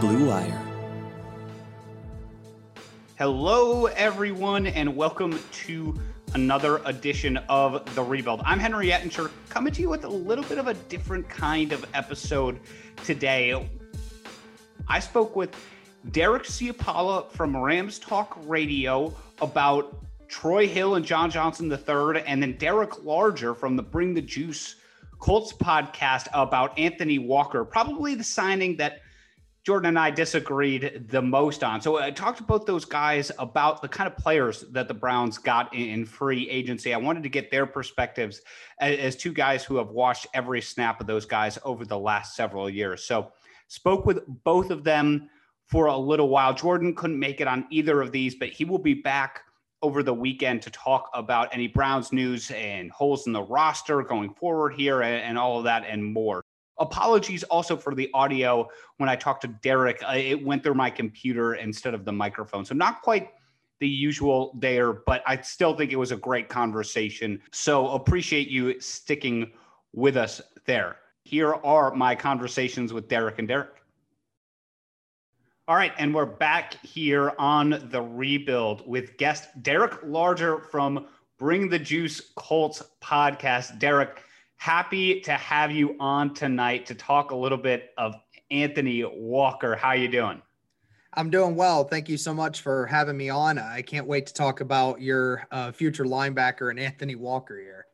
Blue Wire. Hello, everyone, and welcome to another edition of The Rebuild. I'm Henry Ettinger, coming to you with a little bit of a different kind of episode today. I spoke with Derek Ciapala from Rams Talk Radio about Troy Hill and John Johnson III, and then Derek Larger from the Bring the Juice Colts podcast about Anthony Walker, probably the signing that Jordan and I disagreed the most on. So uh, I talked to both those guys about the kind of players that the Browns got in, free agency. I wanted to get their perspectives as, two guys who have watched every snap of those guys over the last several years. So spoke with both of them for a little while. Jordan couldn't make it on either of these, but he will be back over the weekend to talk about any Browns news and holes in the roster going forward here and all of that and more. Apologies also for the audio when I talked to Derek. Uh, it went through my computer instead of the microphone. So, not quite the usual there, but I still think it was a great conversation. So, appreciate you sticking with us there. Here are my conversations with Derek and Derek. All right, and we're back here on the rebuild with guest Derek Larger from Bring the Juice Colts podcast. Derek, happy to have you on tonight to talk a little bit of Anthony Walker. How you doing? I'm doing well. Thank you so much for having me on. I can't wait to talk about your uh, future linebacker and Anthony Walker here.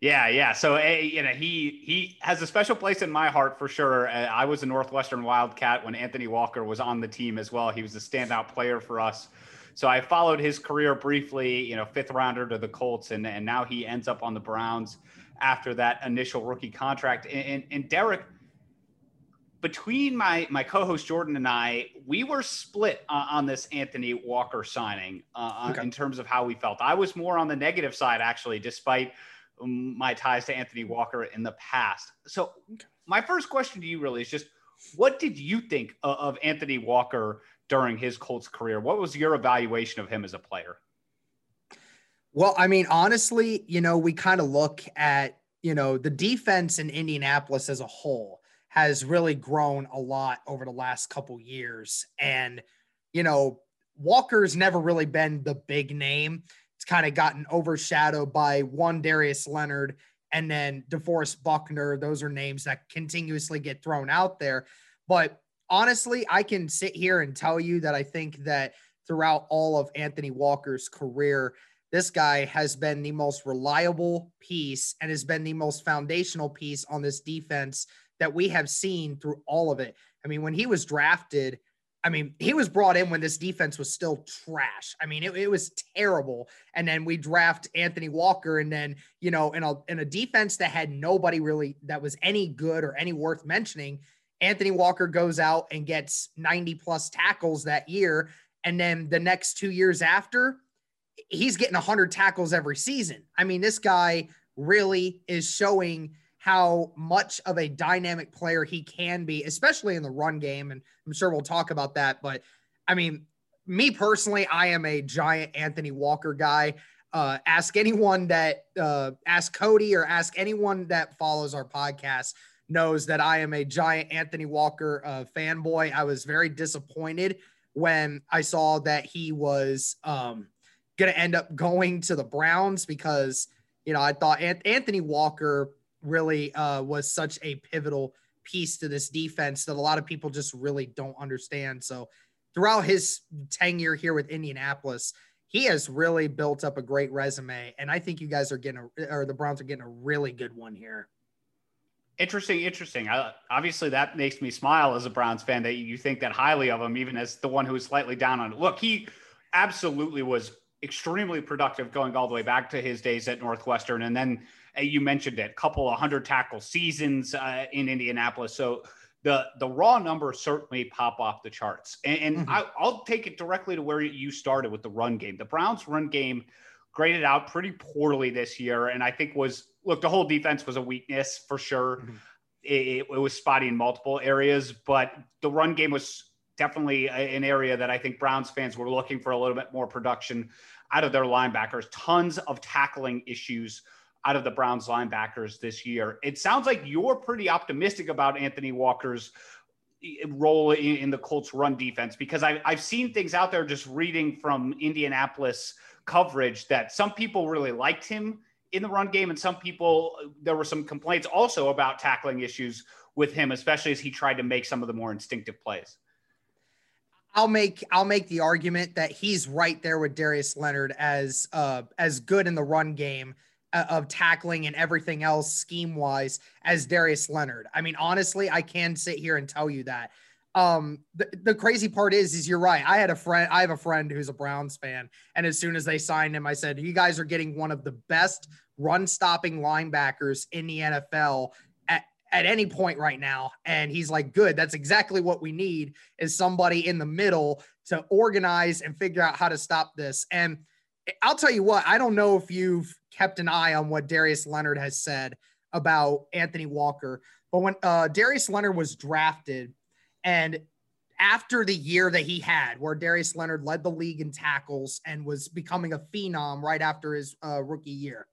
Yeah, yeah. So uh, you know, he he has a special place in my heart for sure. Uh, I was a Northwestern Wildcat when Anthony Walker was on the team as well. He was a standout player for us. So I followed his career briefly. You know, fifth rounder to the Colts, and and now he ends up on the Browns after that initial rookie contract. And, and, and Derek, between my my co-host Jordan and I, we were split uh, on this Anthony Walker signing uh, okay. in terms of how we felt. I was more on the negative side, actually, despite my ties to Anthony Walker in the past. So, my first question to you really is just, what did you think of Anthony Walker during his Colts career? What was your evaluation of him as a player? Well, I mean, honestly, you know, we kind of look at, you know, the defense in Indianapolis as a whole has really grown a lot over the last couple years. And, you know, Walker's never really been the big name. It's kind of gotten overshadowed by one Darius Leonard and then DeForest Buckner. Those are names that continuously get thrown out there. But honestly, I can sit here and tell you that I think that throughout all of Anthony Walker's career, this guy has been the most reliable piece and has been the most foundational piece on this defense that we have seen through all of it. I mean, when he was drafted, I mean, he was brought in when this defense was still trash. I mean, it, it was terrible. And then we draft Anthony Walker, and then you know, in a in a defense that had nobody really that was any good or any worth mentioning, Anthony Walker goes out and gets 90 plus tackles that year. And then the next two years after, he's getting 100 tackles every season. I mean, this guy really is showing how much of a dynamic player he can be, especially in the run game. And I'm sure we'll talk about that. But I mean, me personally, I am a giant Anthony Walker guy. Uh, ask anyone that, uh, ask Cody or ask anyone that follows our podcast knows that I am a giant Anthony Walker uh, fanboy. I was very disappointed when I saw that he was um, going to end up going to the Browns because, you know, I thought Anthony Walker really uh, was such a pivotal piece to this defense that a lot of people just really don't understand. So throughout his tenure here with Indianapolis, he has really built up a great resume. And I think you guys are getting a, or the Browns are getting a really good one here. Interesting, interesting. Obviously, that makes me smile as a Browns fan that you think that highly of him, even as the one who is slightly down on it. Look, he absolutely was extremely productive going all the way back to his days at Northwestern. And then uh, you mentioned it, a couple of hundred tackle seasons uh, in Indianapolis. So the the raw numbers certainly pop off the charts. And, and mm-hmm. I, I'll take it directly to where you started with the run game. The Browns' run game graded out pretty poorly this year, and I think was look the whole defense was a weakness for sure. Mm-hmm. It, it, was spotty in multiple areas, but the run game was definitely an area that I think Browns fans were looking for a little bit more production out of their linebackers. Tons of tackling issues out of the Browns linebackers this year. It sounds like you're pretty optimistic about Anthony Walker's role in, the Colts run defense because I've seen things out there just reading from Indianapolis coverage that some people really liked him in the run game and some people there were some complaints also about tackling issues with him especially as he tried to make some of the more instinctive plays. I'll make I'll make the argument that he's right there with Darius Leonard as uh as good in the run game uh, of tackling and everything else scheme wise as Darius Leonard. I mean, honestly, I can sit here and tell you that. Um, the, the crazy part is, is you're right. I had a friend, I have a friend who's a Browns fan. And as soon as they signed him, I said, you guys are getting one of the best run stopping linebackers in the NFL at, any point right now. And he's like, good. That's exactly what we need is somebody in the middle to organize and figure out how to stop this. And I'll tell you what, I don't know if you've kept an eye on what Darius Leonard has said about Anthony Walker, but when uh, Darius Leonard was drafted and after the year that he had, where Darius Leonard led the league in tackles and was becoming a phenom right after his uh, rookie year,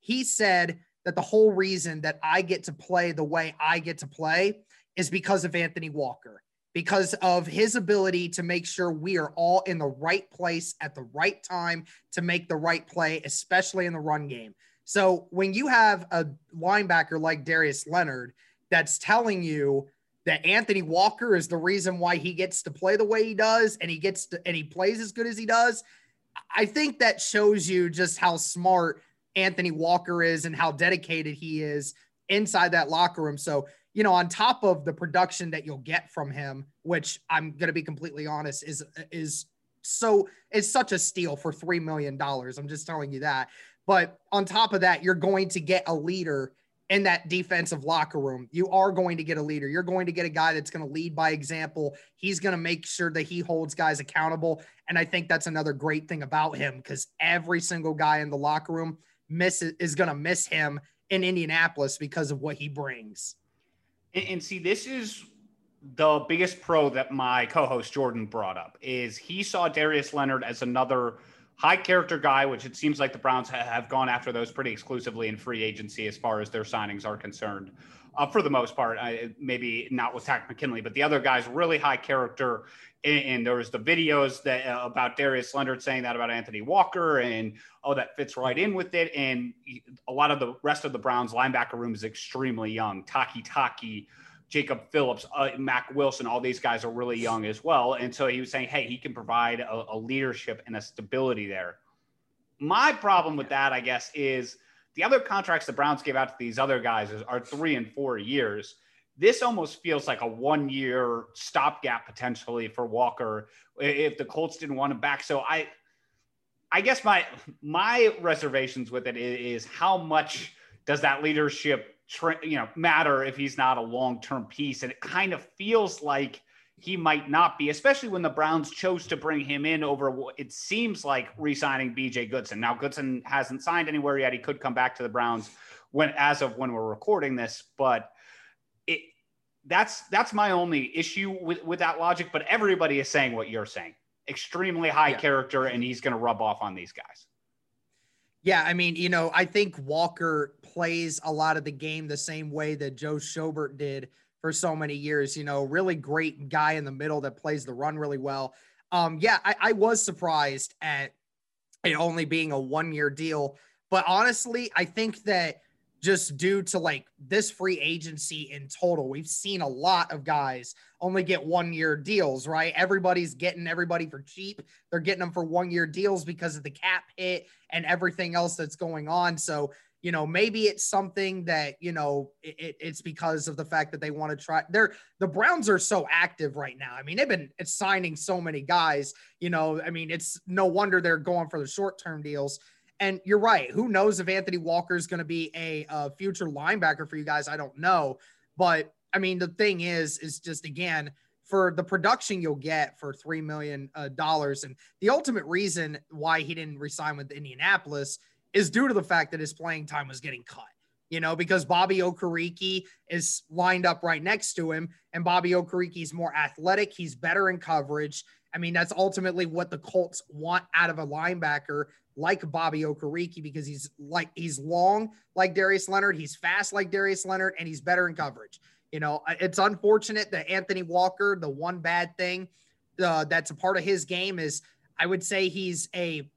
he said that the whole reason that I get to play the way I get to play is because of Anthony Walker because of his ability to make sure we are all in the right place at the right time to make the right play, especially in the run game. So when you have a linebacker like Darius Leonard that's telling you that Anthony Walker is the reason why he gets to play the way he does and he gets to and he plays as good as he does, I think that shows you just how smart Anthony Walker is and how dedicated he is inside that locker room. So you know, on top of the production that you'll get from him, which I'm going to be completely honest is is so is such a steal for 3 million dollars. I'm just telling you that. But on top of that, you're going to get a leader in that defensive locker room. You are going to get a leader. You're going to get a guy that's going to lead by example. He's going to make sure that he holds guys accountable. And I think that's another great thing about him because every single guy in the locker room miss is going to miss him in Indianapolis because of what he brings. And, and see, this is the biggest pro that my co-host Jordan brought up is he saw Darius Leonard as another high character guy, which it seems like the Browns have gone after those pretty exclusively in free agency as far as their signings are concerned. Uh, for the most part, I, maybe not with Takk McKinley, but the other guys really high character. And, and there was the videos that uh, about Darius Leonard saying that about Anthony Walker, and oh, that fits right in with it. And a lot of the rest of the Browns linebacker room is extremely young. Takitaki, Jacob Phillips, uh, Mack Wilson, all these guys are really young as well. And so he was saying, hey, he can provide a, a leadership and a stability there. My problem with that, I guess, is the other contracts the Browns gave out to these other guys are three and four years. This almost feels like a one year stopgap potentially for Walker if the Colts didn't want him back. So I, I guess my my reservations with it is, is how much does that leadership you know matter if he's not a long-term piece and it kind of feels like he might not be especially when the Browns chose to bring him in over what it seems like re-signing BJ Goodson. Now Goodson hasn't signed anywhere yet. He could come back to the Browns when as of when we're recording this, but it that's that's my only issue with with that logic, but everybody is saying what you're saying. Extremely high yeah. character and he's going to rub off on these guys. Yeah, I mean, you know, I think Walker plays a lot of the game the same way that Joe Schobert did for so many years. You know, really great guy in the middle that plays the run really well. Um, yeah, I, I was surprised at it only being a one year deal, but honestly, I think that just due to like this free agency in total. We've seen a lot of guys only get one year deals, right? Everybody's getting everybody for cheap. They're getting them for one year deals because of the cap hit and everything else that's going on. So, you know, maybe it's something that, you know, it, it's because of the fact that they want to try. They're the Browns are so active right now. I mean, they've been signing so many guys, you know, I mean, it's no wonder they're going for the short term deals and you're right. Who knows if Anthony Walker is going to be a, a future linebacker for you guys? I don't know. But I mean, the thing is, is just again, for the production you'll get for $3 million. Uh, and the ultimate reason why he didn't resign with Indianapolis is due to the fact that his playing time was getting cut, you know, because Bobby Okereke is lined up right next to him. And Bobby Okereke is more athletic. He's better in coverage. I mean, that's ultimately what the Colts want out of a linebacker like Bobby Okereke because he's like he's long like Darius Leonard, he's fast like Darius Leonard, and he's better in coverage. You know, it's unfortunate that Anthony Walker, the one bad thing uh, that's a part of his game is I would say he's a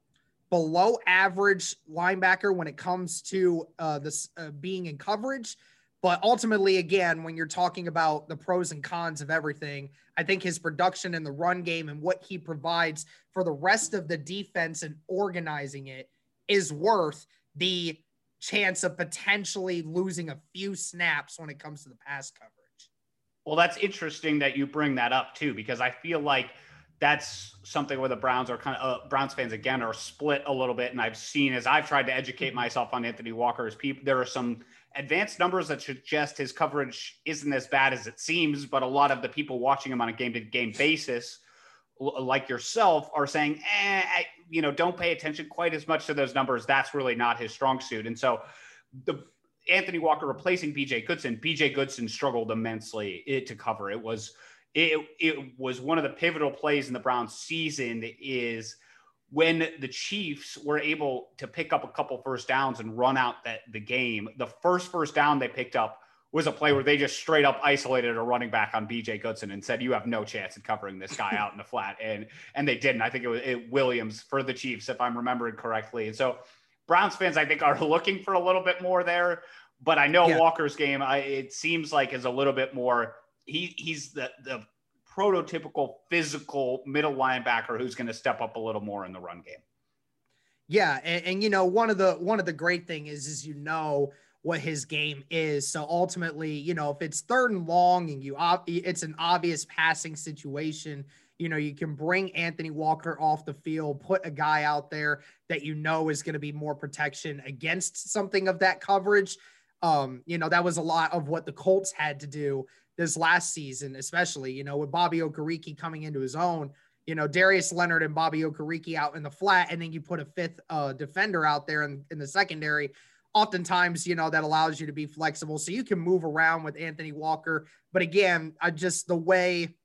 below average linebacker when it comes to uh, this uh, being in coverage. But ultimately, again, when you're talking about the pros and cons of everything, I think his production in the run game and what he provides for the rest of the defense and organizing it is worth the chance of potentially losing a few snaps when it comes to the pass coverage. Well, that's interesting that you bring that up too, because I feel like that's something where the Browns are kind of uh, Browns fans again are split a little bit. And I've seen as I've tried to educate mm-hmm. myself on Anthony Walker's people, there are some advanced numbers that suggest his coverage isn't as bad as it seems, but a lot of the people watching him on a game to game basis, like yourself, are saying, eh, I, you know, don't pay attention quite as much to those numbers. That's really not his strong suit. And so the Anthony Walker replacing BJ Goodson, BJ Goodson struggled immensely eh, to cover. It was it, it was one of the pivotal plays in the Browns season is when the Chiefs were able to pick up a couple first downs and run out that the game. The first first down they picked up was a play where they just straight up isolated a running back on BJ Goodson and said, "You have no chance at covering this guy out in the flat," and and they didn't. I think it was it, Williams for the Chiefs, if I'm remembering correctly. And so Browns fans, I think, are looking for a little bit more there. But I know yeah. Walker's game, I, it seems like is a little bit more he he's the the prototypical physical middle linebacker who's going to step up a little more in the run game. Yeah, and, and, you know one of the one of the great thing is is you know what his game is. So ultimately, you know, if it's third and long and you it's an obvious passing situation, you know, you can bring Anthony Walker off the field, put a guy out there that you know is going to be more protection against something of that coverage. Um, you know, that was a lot of what the Colts had to do this last season, especially, you know, with Bobby Okereke coming into his own, you know, Darius Leonard and Bobby Okereke out in the flat, and then you put a fifth uh, defender out there in, in the secondary. Oftentimes, you know, that allows you to be flexible. So you can move around with Anthony Walker. But again, I just the way,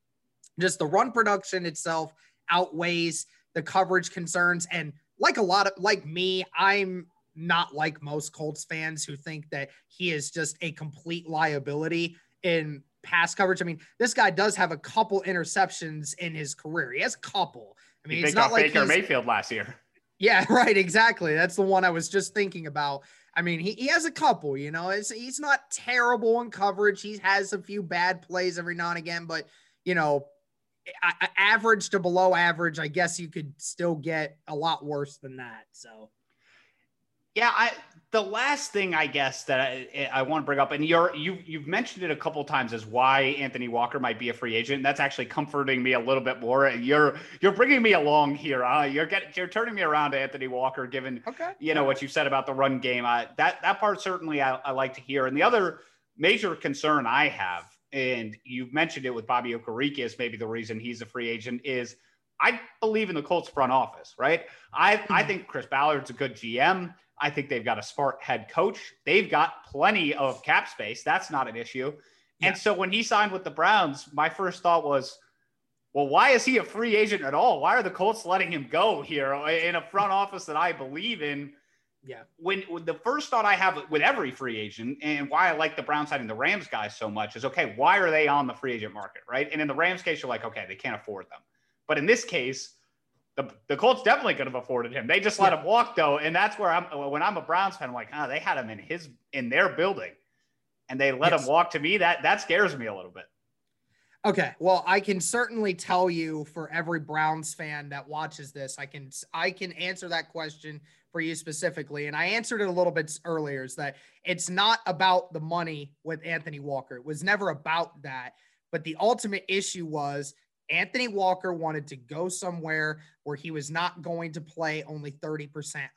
just the run production itself outweighs the coverage concerns. And like a lot of, like me, I'm not like most Colts fans who think that he is just a complete liability in pass coverage. I mean, this guy does have a couple interceptions in his career. He has a couple. I mean, he it's not like Baker Mayfield last year. Yeah, right. Exactly. That's the one I was just thinking about. I mean, he, he has a couple, you know, it's, he's not terrible in coverage. He has a few bad plays every now and again, but, you know, average to below average, I guess you could still get a lot worse than that. So, yeah, I the last thing I guess that I, I want to bring up, and you're you you've mentioned it a couple times, is why Anthony Walker might be a free agent. And that's actually comforting me a little bit more. You're you're bringing me along here. Uh, you're getting you're turning me around to Anthony Walker, given okay. you know what you said about the run game. I, that that part certainly I, I like to hear. And the other major concern I have, and you've mentioned it with Bobby Okereke maybe the reason he's a free agent is. I believe in the Colts front office, right? I, I hmm. think Chris Ballard's a good GM. I think they've got a smart head coach. They've got plenty of cap space. That's not an issue. Yeah. And so when he signed with the Browns, my first thought was, well, why is he a free agent at all? Why are the Colts letting him go here in a front office that I believe in? Yeah. When, when, the first thought I have with every free agent and why I like the Browns signing the Rams guys so much is okay, why are they on the free agent market? Right. And in the Rams case, you're like, okay, they can't afford them. But in this case, the, the Colts definitely could have afforded him. They just let yeah. him walk though, and that's where I'm. When I'm a Browns fan, I'm like, ah, oh, they had him in his in their building, and they let yes. him walk. To me, that that scares me a little bit. Okay, well, I can certainly tell you for every Browns fan that watches this, I can I can answer that question for you specifically, and I answered it a little bit earlier. Is that it's not about the money with Anthony Walker. It was never about that, but the ultimate issue was Anthony Walker wanted to go somewhere where he was not going to play only 30%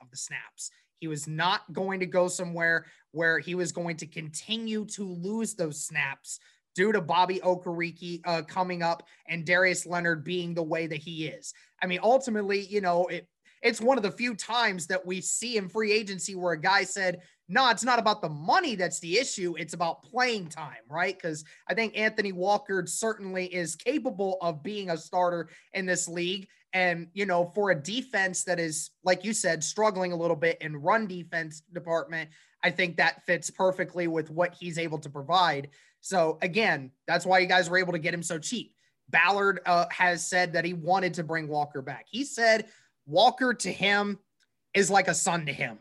of the snaps. He was not going to go somewhere where he was going to continue to lose those snaps due to Bobby Okereke uh, coming up and Darius Leonard being the way that he is. I mean, ultimately, you know, it, it's one of the few times that we see in free agency where a guy said, no, it's not about the money that's the issue. It's about playing time, right? Because I think Anthony Walker certainly is capable of being a starter in this league. And, you know, for a defense that is, like you said, struggling a little bit in run defense department, I think that fits perfectly with what he's able to provide. So again, that's why you guys were able to get him so cheap. Ballard uh, has said that he wanted to bring Walker back. He said Walker to him is like a son to him.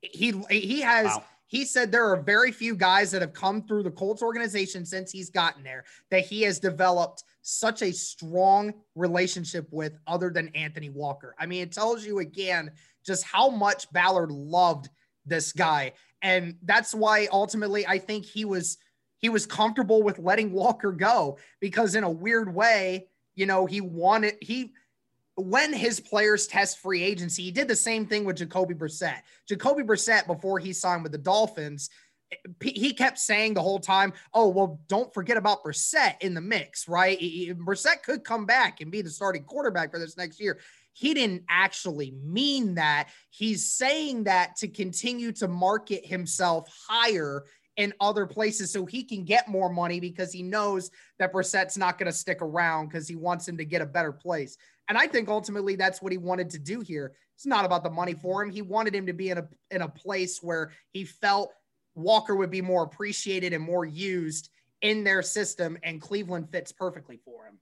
He he has wow. he said there are very few guys that have come through the Colts organization since he's gotten there that he has developed such a strong relationship with other than Anthony Walker. I mean, it tells you again just how much Ballard loved this guy. And that's why ultimately I think he was he was comfortable with letting Walker go because in a weird way, you know, he wanted he when his players test free agency, he did the same thing with Jacoby Brissett. Jacoby Brissett, before he signed with the Dolphins, he kept saying the whole time, "Oh, well, don't forget about Brissett in the mix, right? Brissett could come back and be the starting quarterback for this next year." He didn't actually mean that. He's saying that to continue to market himself higher in other places so he can get more money because he knows that Brissett's not going to stick around because he wants him to get a better place. And I think ultimately that's what he wanted to do here. It's not about the money for him. He wanted him to be in a in a place where he felt Walker would be more appreciated and more used in their system, and Cleveland fits perfectly for him.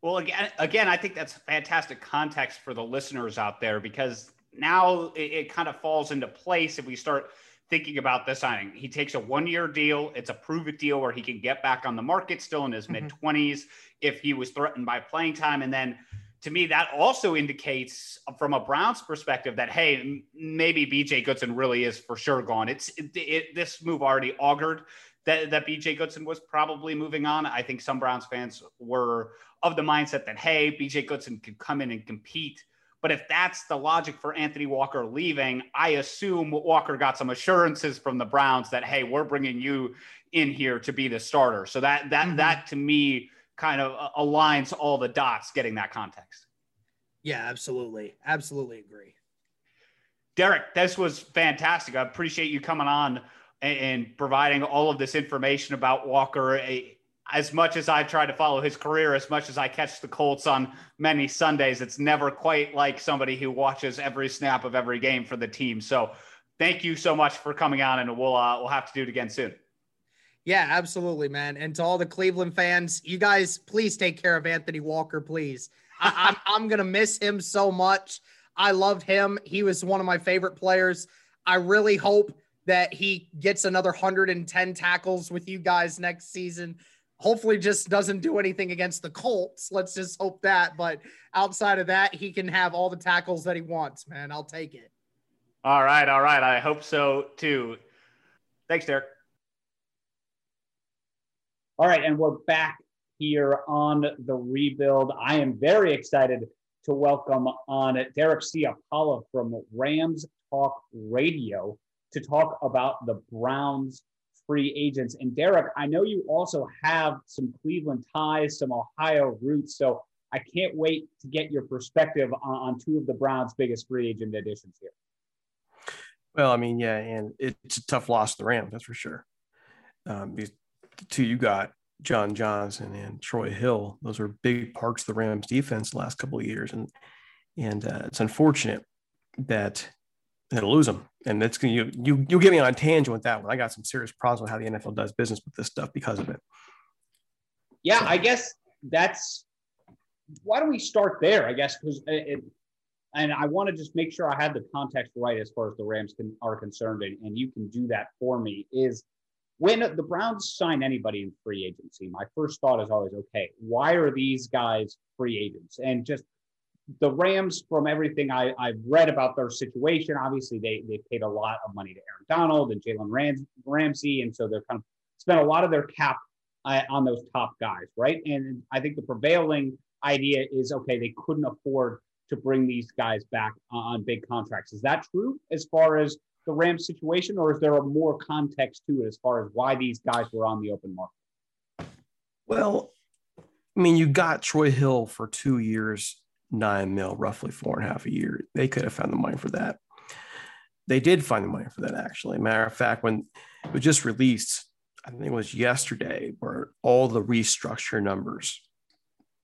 Well, again, again, I think that's fantastic context for the listeners out there because now it, it kind of falls into place if we start thinking about this signing. He takes a one year deal. It's a prove it deal where he can get back on the market still in his mm-hmm. mid 20s if he was threatened by playing time. And then to me, that also indicates from a Browns perspective that, hey, maybe BJ Goodson really is for sure gone. It's it, it, this move already augured that, that BJ Goodson was probably moving on. I think some Browns fans were of the mindset that, hey, BJ Goodson could come in and compete but if that's the logic for Anthony Walker leaving, I assume Walker got some assurances from the Browns that hey, we're bringing you in here to be the starter. So that that mm-hmm. that to me kind of uh, aligns all the dots getting that context. Yeah, absolutely. Absolutely agree. Derek, this was fantastic. I appreciate you coming on and, and providing all of this information about Walker as much as I try to follow his career, as much as I catch the Colts on many Sundays, it's never quite like somebody who watches every snap of every game for the team. So thank you so much for coming on, and we'll uh, we'll have to do it again soon. Yeah, absolutely, man. And to all the Cleveland fans, you guys, please take care of Anthony Walker, please. I, I'm, I'm gonna miss him so much. I loved him. He was one of my favorite players. I really hope that he gets another 110 tackles with you guys next season hopefully just doesn't do anything against the Colts. Let's just hope that. But outside of that, he can have all the tackles that he wants, man. I'll take it. All right. All right. I hope so too. Thanks, Derek. All right. And we're back here on the rebuild. I am very excited to welcome on Derek Ciapala from Rams Talk Radio to talk about the Browns free agents. And Derek, I know you also have some Cleveland ties, some Ohio roots. So I can't wait to get your perspective on, on two of the Browns' biggest free agent additions here. Well, I mean, yeah, and it's a tough loss to the Rams, that's for sure. Um, these two you got, John Johnson and Troy Hill, those were big parts of the Rams defense the last couple of years. And and uh, it's unfortunate that it'll lose them. And that's gonna you you you get me on a tangent with that one. I got some serious problems with how the NFL does business with this stuff because of it. Yeah, so. I guess that's why don't we start there? I guess because uh, it, and I want to just make sure I have the context right as far as the Rams can, are concerned, and, and you can do that for me. Is when the Browns sign anybody in free agency, my first thought is always, okay, why are these guys free agents? And just the Rams, from everything I, have read about their situation, obviously they they paid a lot of money to Aaron Donald and Jalen Rams, Ramsey, and so they're kind of spent a lot of their cap uh, on those top guys, right? And I think the prevailing idea is okay, they couldn't afford to bring these guys back on big contracts. Is that true as far as the Rams situation, or is there a more context to it as far as why these guys were on the open market? Well, I mean, you got Troy Hill for two years nine mil, roughly four and a half a year. They could have found the money for that. They did find the money for that, actually. Matter of fact, when it was just released, I think it was yesterday, where all the restructure numbers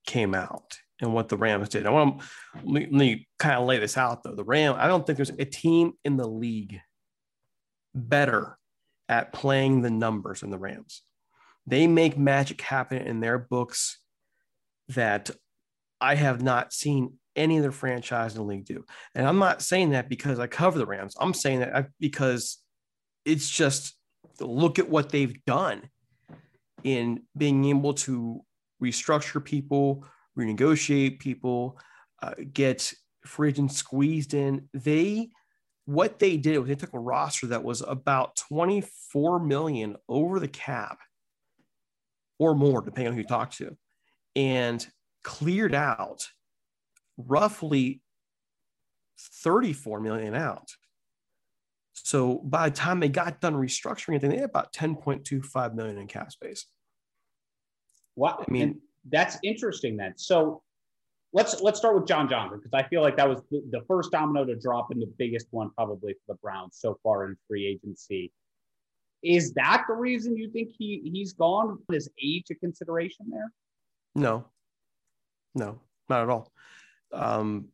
came out and what the Rams did. I want to let me kind of lay this out though. The Ram, I don't think there's a team in the league better at playing the numbers than the Rams. They make magic happen in their books that I have not seen any other franchise in the league do. And I'm not saying that because I cover the Rams. I'm saying that because it's just look at what they've done in being able to restructure people, renegotiate people, uh, get free agents squeezed in. They what they did was they took a roster that was about 24 million over the cap or more, depending on who you talk to, and cleared out roughly 34 million out. So by the time they got done restructuring it, they had about 10.25 million in cap space. Wow. I mean, and that's interesting then. So let's let's start with John Johnson because I feel like that was the, the, first domino to drop and the biggest one probably for the Browns so far in free agency. Is that the reason you think he he's gone? Is age a consideration there? No, no, not at all. Um,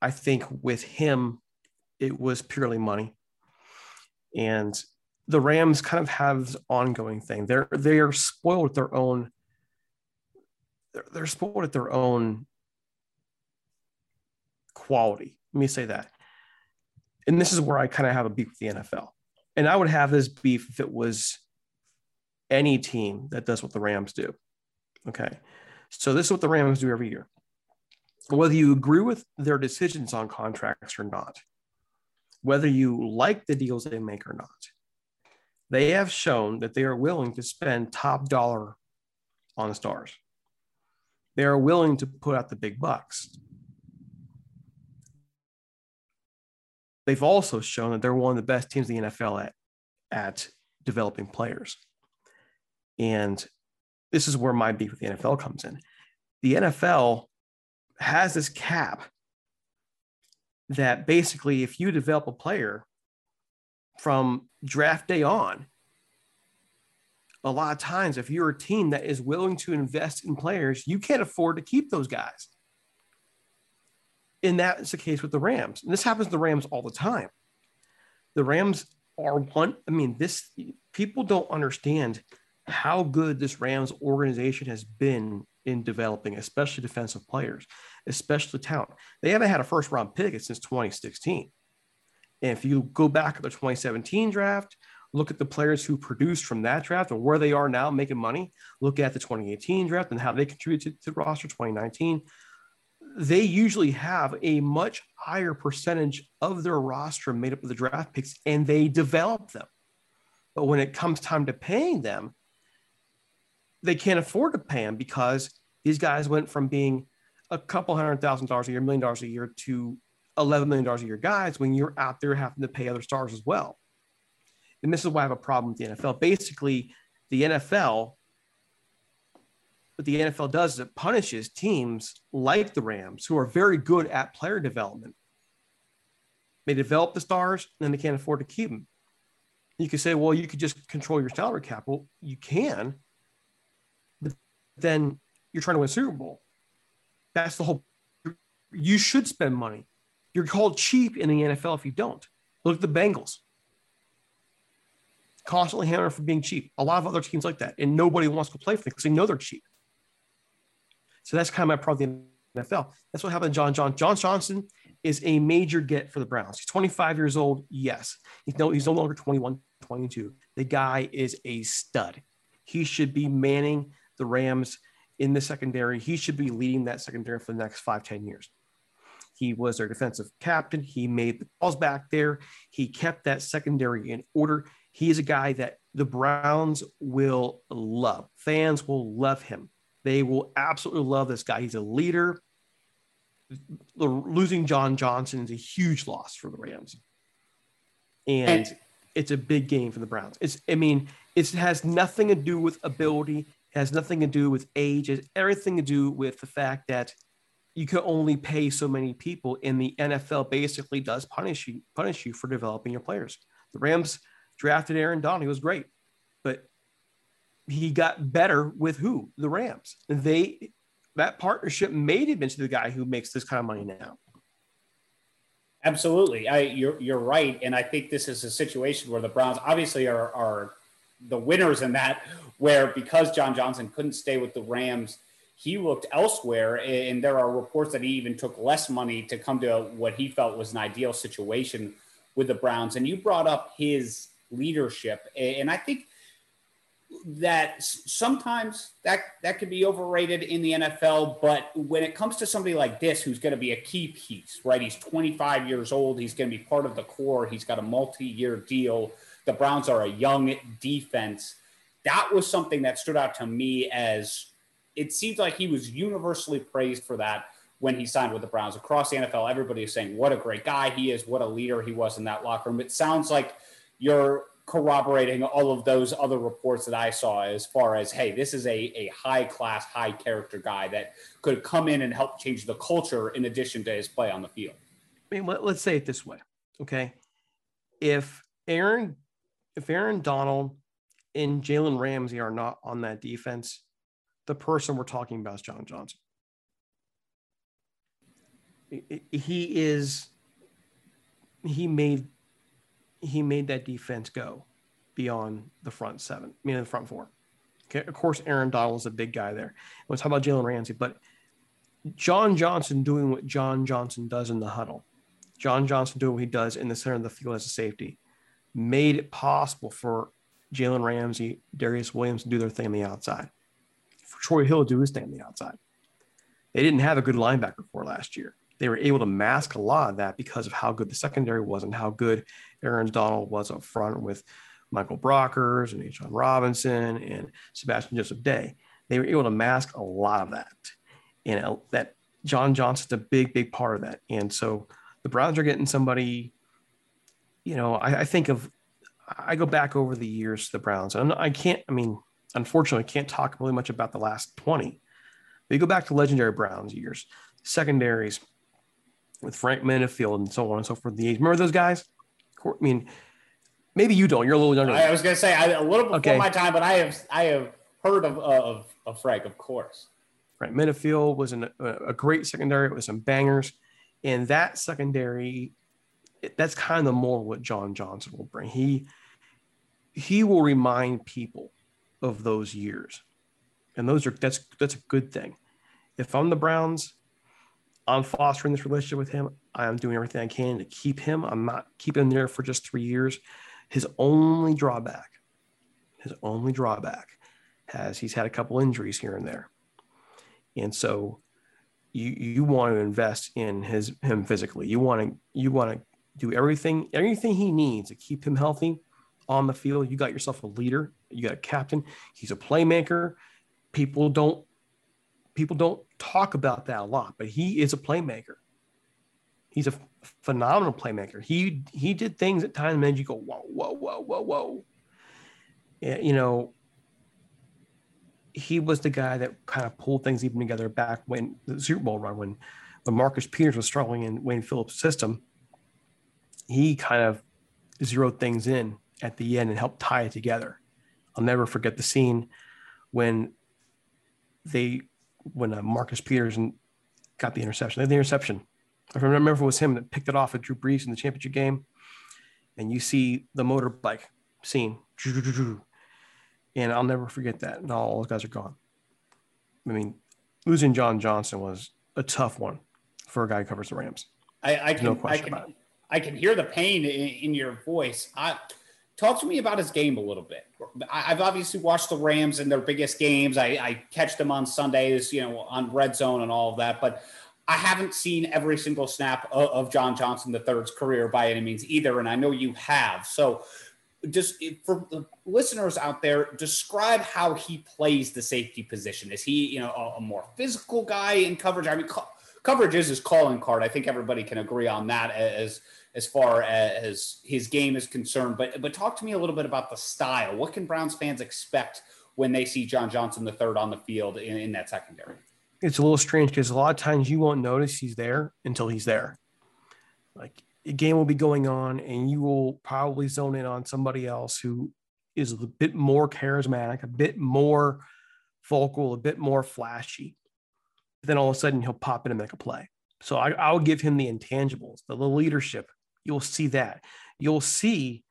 I think with him, it was purely money, and the Rams kind of have ongoing thing. They're they are spoiled with their own. They're, they're spoiled with their own quality. Let me say that. And this is where I kind of have a beef with the NFL. And I would have this beef if it was any team that does what the Rams do. Okay. So this is what the Rams do every year. Whether you agree with their decisions on contracts or not, whether you like the deals they make or not, they have shown that they are willing to spend top dollar on stars. They are willing to put out the big bucks. they've also shown that they're one of the best teams in the NFL at, at developing players. And this is where my beef with the NFL comes in. The NFL has this cap that basically, if you develop a player from draft day on, a lot of times, if you're a team that is willing to invest in players, you can't afford to keep those guys. And that's the case with the Rams. And this happens to the Rams all the time. The Rams are one, I mean, this people don't understand how good this Rams organization has been in developing, especially defensive players, especially talent. They haven't had a first round pick since 2016. And if you go back to the 2017 draft, look at the players who produced from that draft and where they are now making money, look at the 2018 draft and how they contributed to the roster 2019 they usually have a much higher percentage of their roster made up of the draft picks and they develop them. But when it comes time to paying them, they can't afford to pay them because these guys went from being a couple hundred thousand dollars a year, million dollars a year to $11 million a year guys when you're out there having to pay other stars as well. And this is why I have a problem with the NFL. Basically, the NFL what the NFL does is it punishes teams like the Rams who are very good at player development. They develop the stars and then they can't afford to keep them. You could say, well, you could just control your salary cap. Well, you can, then you're trying to win Super Bowl. That's the whole. You should spend money. You're called cheap in the NFL if you don't. Look at the Bengals. Constantly hammered for being cheap. A lot of other teams like that, and nobody wants to play for them because they know they're cheap. So that's kind of my problem with the NFL. That's what happened to John John. John Johnson is a major get for the Browns. He's 25 years old. Yes. He's no, he's no longer 21, 22. The guy is a stud. He should be manning the Rams in the secondary. He should be leading that secondary for the next five, 10 years. He was their defensive captain. He made the balls back there. He kept that secondary in order. He is a guy that the Browns will love. Fans will love him. They will absolutely love this guy. He's a leader. Losing John Johnson is a huge loss for the Rams. And, and it's a big game for the Browns. It's, I mean, it has nothing to do with ability, it has nothing to do with age, it's everything to do with the fact that you can only pay so many people, and the NFL basically does punish you, punish you for developing your players. The Rams drafted Aaron Donald, he was great, but he got better with who? The Rams. They that partnership made him into the guy who makes this kind of money now. Absolutely, I, you're you're right, and I think this is a situation where the Browns obviously are are the winners in that, where because John Johnson couldn't stay with the Rams, he looked elsewhere. And there are reports that he even took less money to come to what he felt was an ideal situation with the Browns. And you brought up his leadership, and I think that sometimes that that could be overrated in the NFL, but when it comes to somebody like this who's going to be a key piece, right? He's 25 years old, he's going to be part of the core, he's got a multi-year deal. The Browns are a young defense. That was something that stood out to me as it seems like he was universally praised for that when he signed with the Browns. Across the NFL, everybody is saying what a great guy he is, what a leader he was in that locker room. It sounds like you're corroborating all of those other reports that I saw as far as, hey, this is a, a high class, high character guy that could come in and help change the culture in addition to his play on the field. I mean, let, us say it this way. Okay. If Aaron, if Aaron Donald and Jalen Ramsey are not on that defense, the person we're talking about is John Johnson. He is, he made he made that defense go beyond the front seven, I mean the front four. Okay, of course, Aaron Donald is a big guy there. Let's talk about Jalen Ramsey, but John Johnson doing what John Johnson does in the huddle, John Johnson doing what he does in the center of the field as a safety, made it possible for Jalen Ramsey, Darious Williams to do their thing on the outside, for Troy Hill to do his thing on the outside. They didn't have a good linebacker for last year they were able to mask a lot of that because of how good the secondary was and how good Aaron Donald was up front with Michael Brockers and A'Shawn Robinson and Sebastian Joseph Day. They were able to mask a lot of that. And uh, that John Johnson's a big, big part of that. And so the Browns are getting somebody, you know, I, I think of, I go back over the years to the Browns. And I can't, I mean, unfortunately, I can't talk really much about the last 20. But you go back to legendary Browns years, secondaries, with Frank Minnifield and so on and so forth. The age, remember those guys? I mean, maybe you don't. You're a little younger. I was going to say I, a little before okay. my time, but I have I have heard of of, of Frank, of course. Frank Minnifield was an, a, a great secondary with some bangers, and that secondary, that's kind of more what John Johnson will bring. He he will remind people of those years, and those are that's that's a good thing. If I'm the Browns, I'm fostering this relationship with him. I am doing everything I can to keep him. I'm not keeping him there for just three years. His only drawback, his only drawback has he's had a couple injuries here and there. And so you you want to invest in his him physically. You want to you want to do everything everything he needs to keep him healthy on the field. You got yourself a leader, you got a captain, he's a playmaker. People don't people don't talk about that a lot, but he is a playmaker. He's a phenomenal playmaker. He he did things at times made you go whoa whoa whoa whoa whoa. Yeah, you know, he was the guy that kind of pulled things even together back when the Super Bowl run when when Marcus Peters was struggling in Wade Phillips' system. He kind of zeroed things in at the end and helped tie it together. I'll never forget the scene when they when uh, Marcus Peters got the interception. They had the interception. I remember if it was him that picked it off at Drew Brees in the championship game, and you see the motorbike scene, and I'll never forget that. And all those guys are gone. I mean, losing John Johnson was a tough one for a guy who covers the Rams. I, I can, no I can, I can hear the pain in, in your voice. I, talk to me about his game a little bit. I've obviously watched the Rams in their biggest games. I, I, catch them on Sundays, you know, on Red Zone and all of that. But I haven't seen every single snap of, of John Johnson III's career by any means either, and I know you have. So, just for the listeners out there, describe how he plays the safety position. Is he, you know, a, a more physical guy in coverage? I mean, co- coverage is his calling card. I think everybody can agree on that as as far as his game is concerned. But but talk to me a little bit about the style. What can Browns fans expect when they see John Johnson the third on the field in, in that secondary? It's a little strange because a lot of times you won't notice he's there until he's there. Like a game will be going on and you will probably zone in on somebody else who is a bit more charismatic, a bit more vocal, a bit more flashy. But Then all of a sudden he'll pop in and make a play. So I, I'll give him the intangibles, the, the leadership, You'll see that. You'll see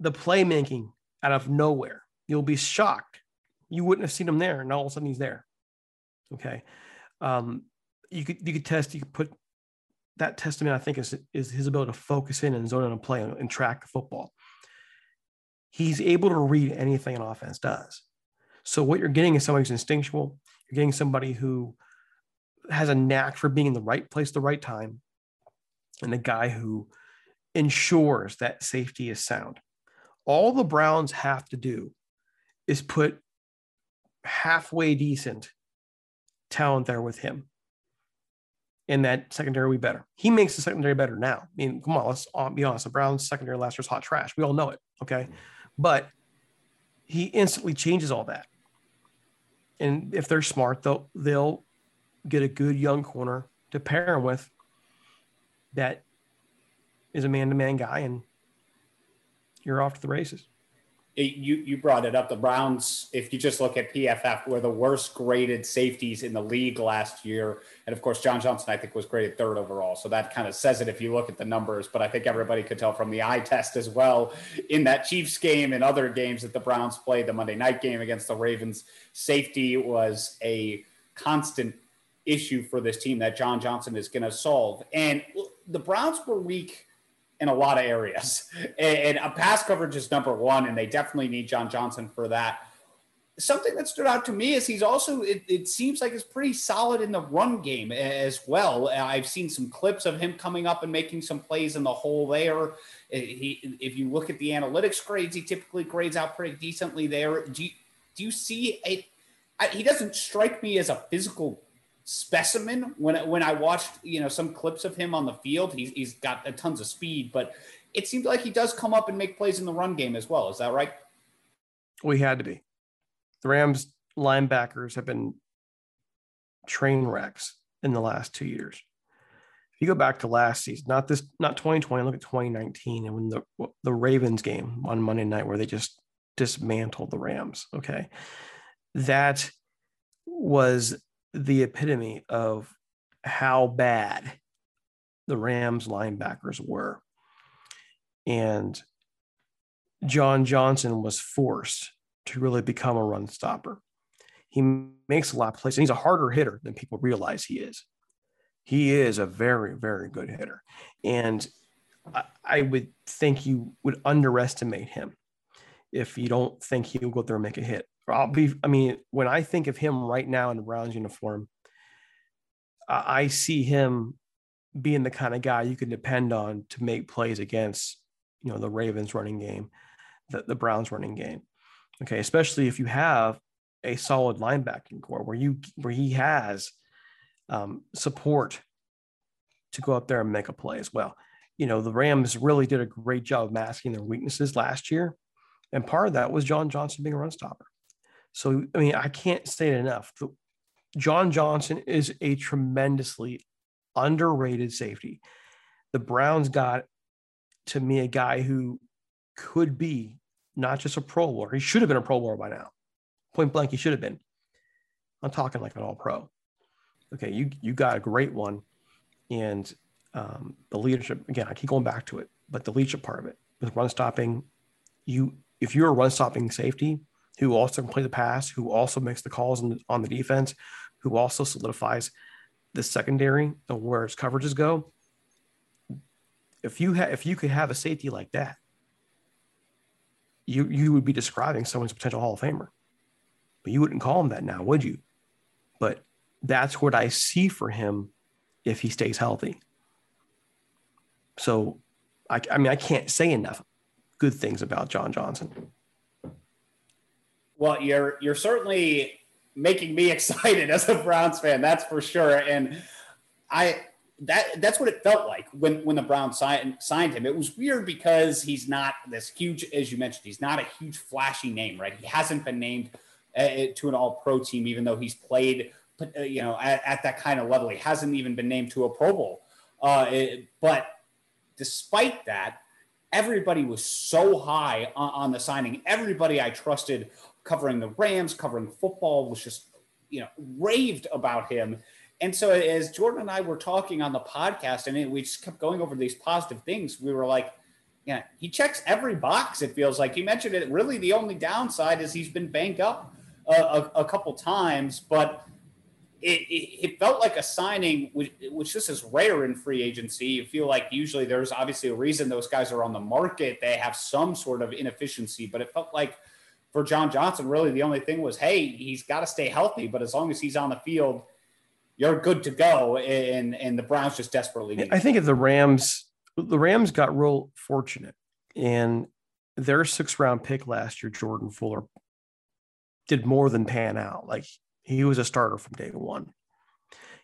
the playmaking out of nowhere. You'll be shocked. You wouldn't have seen him there, and all of a sudden he's there. Okay. Um, you could you could test, you could put that testament, I think, is is his ability to focus in and zone in and play and, and track the football. He's able to read anything an offense does. So what you're getting is somebody who's instinctual. You're getting somebody who has a knack for being in the right place the right time, and a guy who ensures that safety is sound. All the Browns have to do is put halfway decent talent there with him. And that secondary will be better. He makes the secondary better now. I mean, come on, let's be honest. The Browns secondary last year's hot trash. We all know it. Okay. Mm-hmm. But he instantly changes all that. And if they're smart, they'll they'll get a good young corner to pair him with that is a man-to-man guy, and you're off to the races. You you brought it up. The Browns, if you just look at PFF, were the worst graded safeties in the league last year, and of course, John Johnson I think was graded third overall. So that kind of says it if you look at the numbers. But I think everybody could tell from the eye test as well in that Chiefs game and other games that the Browns played. The Monday night game against the Ravens, safety was a constant issue for this team that John Johnson is going to solve. And the Browns were weak in a lot of areas. And, a pass coverage is number one, and they definitely need John Johnson for that. Something that stood out to me is he's also, it, it seems like he's pretty solid in the run game as well. Uh, I've seen some clips of him coming up and making some plays in the hole there. Uh, he, if you look at the analytics grades, he typically grades out pretty decently there. Do you, do you see a, I, he doesn't strike me as a physical specimen when when I watched you know some clips of him on the field. He's he's got a tons of speed, but it seems like he does come up and make plays in the run game as well. Is that right? We had to be. The Rams linebackers have been train wrecks in the last two years. If you go back to last season, not this, not 2020, look at 2019, and when the the Ravens game on Monday night where they just dismantled the Rams. Okay, that was the epitome of how bad the Rams linebackers were. And John Johnson was forced to really become a run stopper. He makes a lot of plays, and he's a harder hitter than people realize he is. He is a very, very good hitter. And I, would think you would underestimate him if you don't think he'll go there and make a hit. I'll be, I mean, when I think of him right now in the Browns uniform, I see him being the kind of guy you can depend on to make plays against, you know, the Ravens running game, the, the Browns running game. Okay. Especially if you have a solid linebacking core where you, where he has um, support to go up there and make a play as well. You know, the Rams really did a great job masking their weaknesses last year. And part of that was John Johnson being a run stopper. So, I mean, I can't say it enough. John Johnson is a tremendously underrated safety. The Browns got to me a guy who could be not just a Pro Bowler. He should have been a Pro Bowler by now. Point blank, he should have been. I'm talking like an All Pro. Okay, you you got a great one, and um, the leadership again. I keep going back to it, but the leadership part of it with run stopping, you if you're a run stopping safety, who also can play the pass, who also makes the calls on the, on the defense, who also solidifies the secondary and where its coverages go. If you ha- if you could have a safety like that, you you would be describing someone's potential Hall of Famer. But you wouldn't call him that now, would you? But that's what I see for him if he stays healthy. So I, I mean I can't say enough good things about John Johnson. Well, you're you're certainly making me excited as a Browns fan. That's for sure. And I that that's what it felt like when when the Browns signed signed him. It was weird because he's not this huge, as you mentioned, he's not a huge flashy name, right? He hasn't been named uh, to an All Pro team, even though he's played, uh, you know, at, at, that kind of level. He hasn't even been named to a Pro Bowl. Uh, it, but despite that, everybody was so high on, on the signing. Everybody I trusted covering the Rams, covering football, was just, you know, raved about him. And so as Jordan and I were talking on the podcast and we just kept going over these positive things, we were like, yeah, he checks every box. It feels like you mentioned it. Really, the only downside is he's been banged up a, a, a couple times, but it, it, it, felt like a signing which, which this is rare in free agency. You feel like usually there's obviously a reason those guys are on the market. They have some sort of inefficiency, but it felt like for John Johnson, really the only thing was, hey, he's got to stay healthy, but as long as he's on the field, you're good to go. And and the Browns just desperately need. I think if the Rams the Rams got real fortunate and their six round pick last year, Jordan Fuller, did more than pan out. Like he was a starter from day one.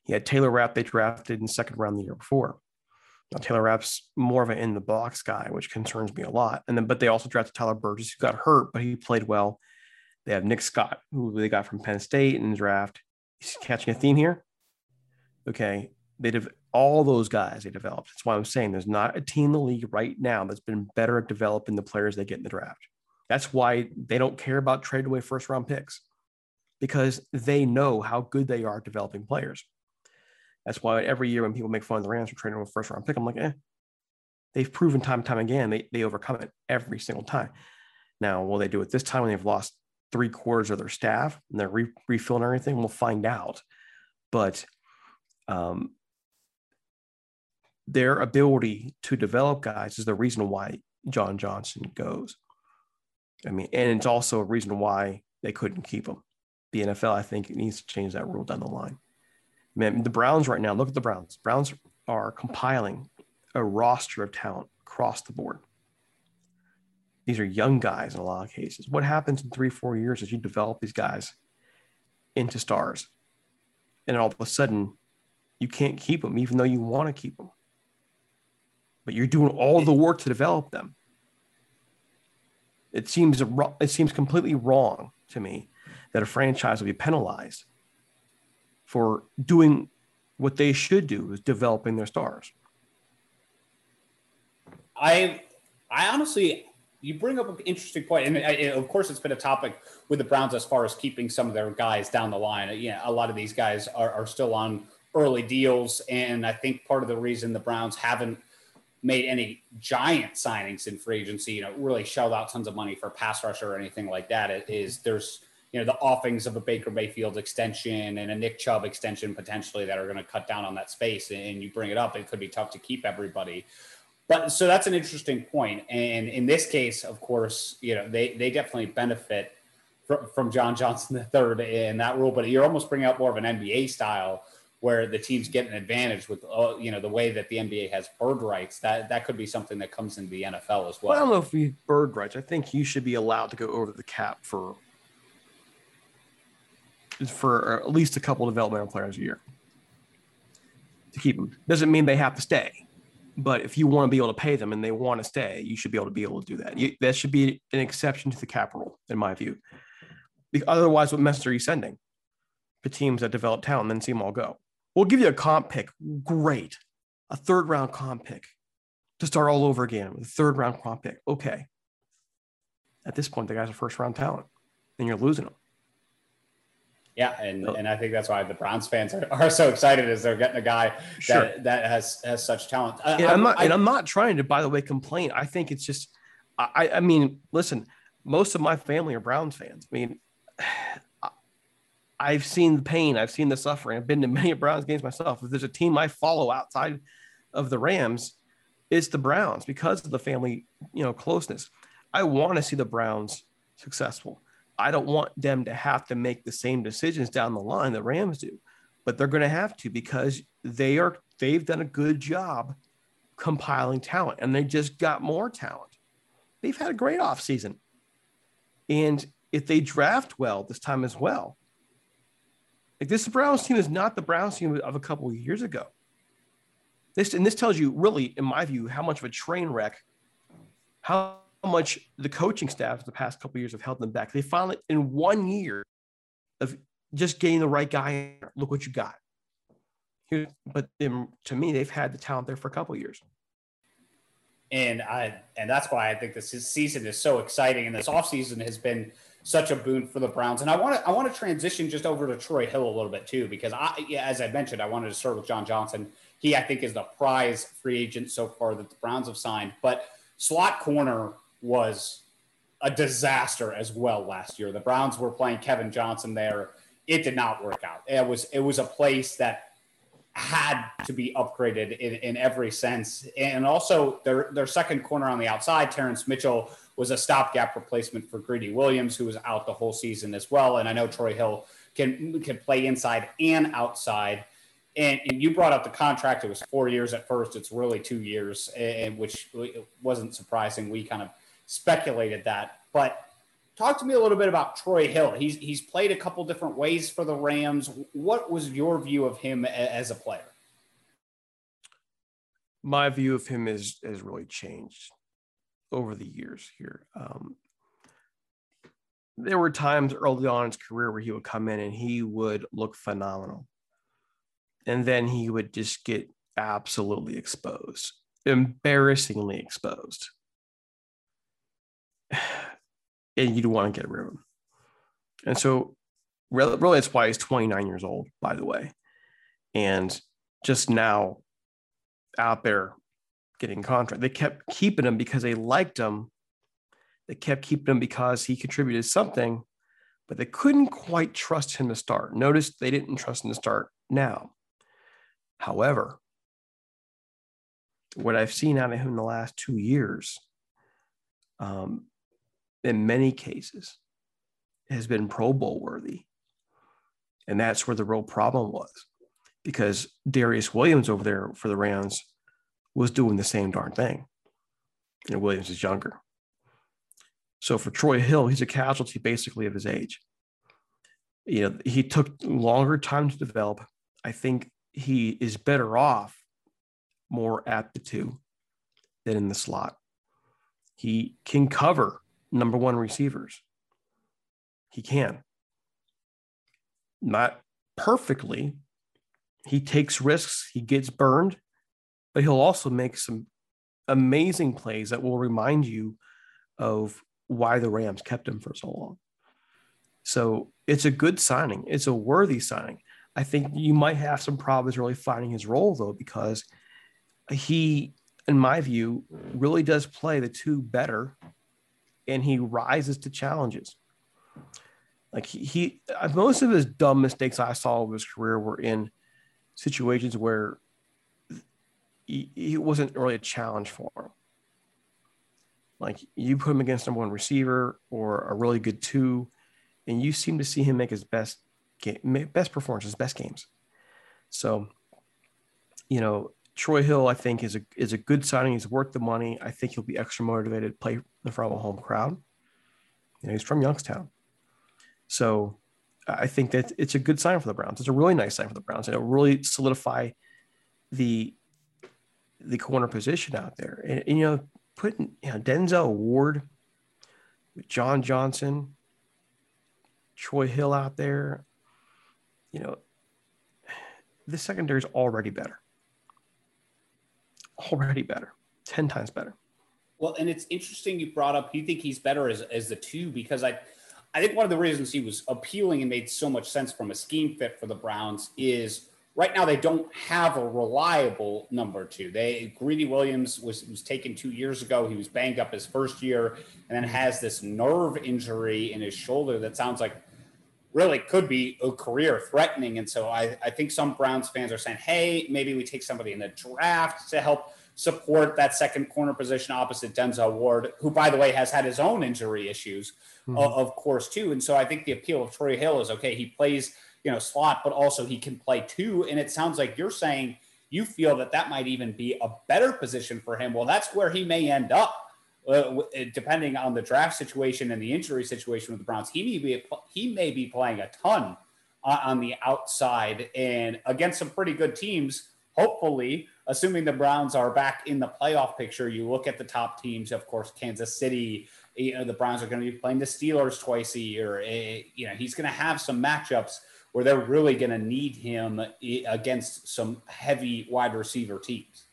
He had Taylor Rapp they drafted in second round the year before. Taylor Rapp's more of an in the box guy, which concerns me a lot. And then, but they also drafted Tyler Burgess, who got hurt, but he played well. They have Nick Scott, who they got from Penn State in the draft. He's catching a theme here. Okay, they have all those guys they developed. That's why I'm saying there's not a team in the league right now that's been better at developing the players they get in the draft. That's why they don't care about trade away first round picks because they know how good they are at developing players. That's why every year when people make fun of the Rams for trading away first round pick, I'm like, eh, they've proven time and time again they, they overcome it every single time. Now, will they do it this time when they've lost three quarters of their staff and they're re- refilling everything? We'll find out. But um, their ability to develop guys is the reason why John Johnson goes. I mean, and it's also a reason why they couldn't keep him. The NFL, I think, needs to change that rule down the line. Man, the Browns right now, look at the Browns. Browns are compiling a roster of talent across the board. These are young guys in a lot of cases. What happens in three, four years is you develop these guys into stars. And all of a sudden, you can't keep them, even though you want to keep them but you're doing all the work to develop them. It seems it seems completely wrong to me that a franchise will be penalized for doing what they should do is developing their stars. I I honestly you bring up an interesting point, and I, of course, it's been a topic with the Browns as far as keeping some of their guys down the line. Yeah, a lot of these guys are, are still on early deals, and I think part of the reason the Browns haven't made any giant signings in free agency, you know, really shelled out tons of money for pass rusher or anything like that, is there's you know the offings of a Baker Mayfield extension and a Nick Chubb extension potentially that are going to cut down on that space. And you bring it up, it could be tough to keep everybody. But so that's an interesting point. And in this case, of course, you know they they definitely benefit from, from John Johnson the third in that rule. But you're almost bringing up more of an NBA style where the teams get an advantage with uh, you know the way that the NBA has bird rights. That that could be something that comes into the NFL as well. well I don't know if we bird rights. I think you should be allowed to go over the cap for for uh, at least a couple developmental players a year to keep them. Doesn't mean they have to stay, but if you want to be able to pay them and they want to stay, you should be able to be able to do that. You, that should be an exception to the cap rule, in my view. Otherwise, what message are you sending to teams that develop talent and then see them all go? We'll give you a comp pick. Great. A third round comp pick to start all over again with a third round comp pick. Okay. At this point, the guy's a first round talent and you're losing him. Yeah, and, and I think that's why the Browns fans are, are so excited as they're getting a guy that, sure. that has has such talent. and I, I'm not, I, and I'm not trying to, by the way, complain. I think it's just, I, I mean, listen, most of my family are Browns fans. I mean, I've seen the pain, I've seen the suffering. I've been to many Browns games myself. If there's a team I follow outside of the Rams, it's the Browns because of the family, you know, closeness. I want to see the Browns successful. I don't want them to have to make the same decisions down the line the Rams do, but they're going to have to because they are they've done a good job compiling talent and they just got more talent. They've had a great offseason. And if they draft well this time as well, like this Browns team is not the Browns team of a couple of years ago. This and this tells you really, in my view, how much of a train wreck, how much the coaching staff the past couple years have held them back. They finally, in one year of just getting the right guy, look what you got. But to me, they've had the talent there for a couple years. And I and that's why I think this season is so exciting. And this offseason has been such a boon for the Browns. And I want to I want to transition just over to Troy Hill a little bit too, because I, yeah, as I mentioned, I wanted to start with John Johnson. He, I think, is the prize free agent so far that the Browns have signed. But slot corner was a disaster as well last year. The Browns were playing Kevin Johnson there. It did not work out. It was it was a place that had to be upgraded in, in every sense. And also their their second corner on the outside, Terrence Mitchell, was a stopgap replacement for Greedy Williams, who was out the whole season as well. And I know Troy Hill can can play inside and outside. And, and you brought up the contract. It was four years at first. It's really two years, and which wasn't surprising. We kind of speculated that. But talk to me a little bit about Troy Hill. He's he's played a couple different ways for the Rams. What was your view of him as a player? My view of him is has really changed over the years here. Um, there were times early on in his career where he would come in and he would look phenomenal. And then he would just get absolutely exposed, embarrassingly exposed. and you'd want to get rid of him. And so, really, really, that's why he's 29 years old, by the way, and just now out there getting contract. They kept keeping him because they liked him. They kept keeping him because he contributed something, but they couldn't quite trust him to start. Notice they didn't trust him to start now. However, what I've seen out of him in the last two years, um, in many cases has been Pro Bowl worthy. And that's where the real problem was because Darious Williams over there for the Rams was doing the same darn thing. And Williams is younger. So for Troy Hill, he's a casualty basically of his age. You know, he took longer time to develop. I think he is better off more at the two than in the slot. He can cover number one receivers. He can. Not perfectly. He takes risks, he gets burned, but he'll also make some amazing plays that will remind you of why the Rams kept him for so long. So it's a good signing. It's a worthy signing. I think you might have some problems really finding his role though, because he, in my view, really does play the two better and he rises to challenges. Like he, he uh, most of his dumb mistakes I saw of his career were in situations where he, he wasn't really a challenge for him. Like you put him against number one receiver or a really good two, and you seem to see him make his best game, best performances, best games. So, you know, Troy Hill, I think, is a is a good signing. He's worth the money. I think he'll be extra motivated to play in front of a home crowd. You know, he's from Youngstown, so I think that it's a good sign for the Browns. It's a really nice sign for the Browns, and it'll really solidify the the corner position out there. And, and you know, putting you know Denzel Ward, John Johnson, Troy Hill out there, you know, the secondary is already better already better, 10 times better. Well, and it's interesting you brought up you think he's better as, as the two because I I think one of the reasons he was appealing and made so much sense from a scheme fit for the Browns is right now they don't have a reliable number two. They Greedy Williams was was taken two years ago. He was banged up his first year and then mm-hmm. has this nerve injury in his shoulder that sounds like really could be a career threatening. And so I, I think some Browns fans are saying, hey, maybe we take somebody in the draft to help support that second corner position opposite Denzel Ward, who, by the way, has had his own injury issues, mm-hmm. of, of course, too. And so I think the appeal of Troy Hill is okay, he plays, you know, slot, but also he can play two. And it sounds like you're saying you feel that that might even be a better position for him. Well, that's where he may end up depending on the draft situation and the injury situation with the Browns, he may be he may be playing a ton on the outside and against some pretty good teams. Hopefully, assuming the Browns are back in the playoff picture, you look at the top teams. Of course, Kansas City. You know the Browns are going to be playing the Steelers twice a year. Eh, you know he's going to have some matchups where they're really going to need him eh, against some heavy wide receiver teams.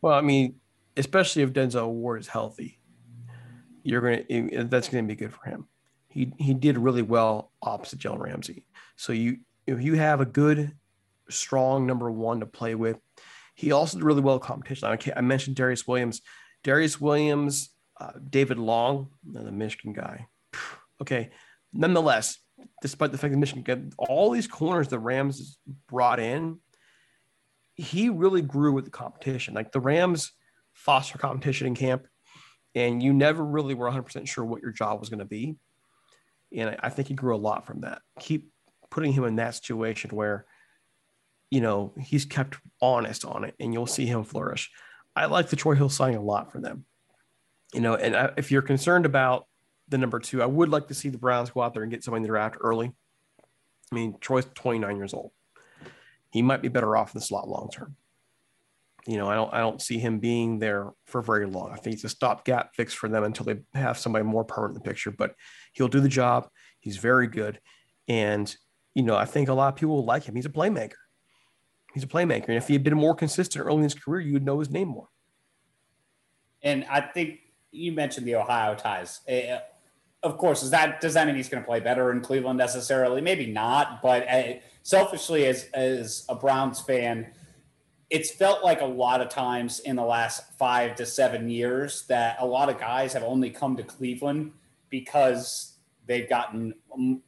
Well, I mean, especially if Denzel Ward is healthy, you're gonna that's gonna be good for him. He he did really well opposite Jalen Ramsey. So you if you have a good, strong number one to play with, he also did really well competition. I, I mentioned Darious Williams. Darious Williams, uh, David Long, the Michigan guy. Okay. Nonetheless, despite the fact that Michigan got all these corners the Rams brought in, he really grew with the competition. Like the Rams foster competition in camp, and you never really were 100% sure what your job was going to be. And I think he grew a lot from that. Keep putting him in that situation where, you know, he's kept honest on it, and you'll see him flourish. I like the Troy Hill signing a lot for them. You know, and if you're concerned about the number two, I would like to see the Browns go out there and get somebody in the draft early. I mean, Troy's 29 years old. He might be better off in the slot long term. You know, I don't I don't see him being there for very long. I think it's a stopgap fix for them until they have somebody more permanent in the picture. But he'll do the job. He's very good, and you know, I think a lot of people will like him. He's a playmaker. He's a playmaker, and if he had been more consistent early in his career, you would know his name more. And I think you mentioned the Ohio ties. Uh, of course, is that does that mean he's going to play better in Cleveland necessarily? Maybe not, but uh, selfishly, as as a Browns fan, it's felt like a lot of times in the last five to seven years that a lot of guys have only come to Cleveland because they've gotten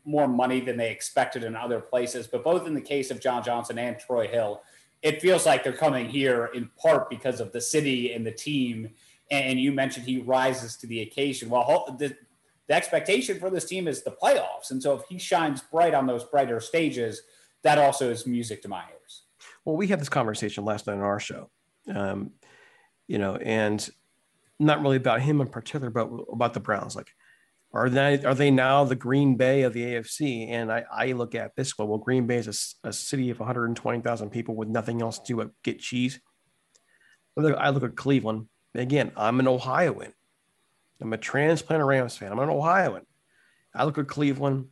more money than they expected in other places. But both in the case of John Johnson and Troy Hill, it feels like they're coming here in part because of the city and the team and you mentioned he rises to the occasion. Well, the, the expectation for this team is the playoffs, and so if he shines bright on those brighter stages, that also is music to my ears. Well, we had this conversation last night on our show, um, you know, and not really about him in particular, but about the Browns. Like, are they are they now the Green Bay of the AFC? And I, I look at this well, Green Bay is a, a city of 120,000 people with nothing else to do but get cheese. I look at Cleveland, Again, I'm an Ohioan. I'm a transplanted Rams fan. I'm an Ohioan. I look at Cleveland,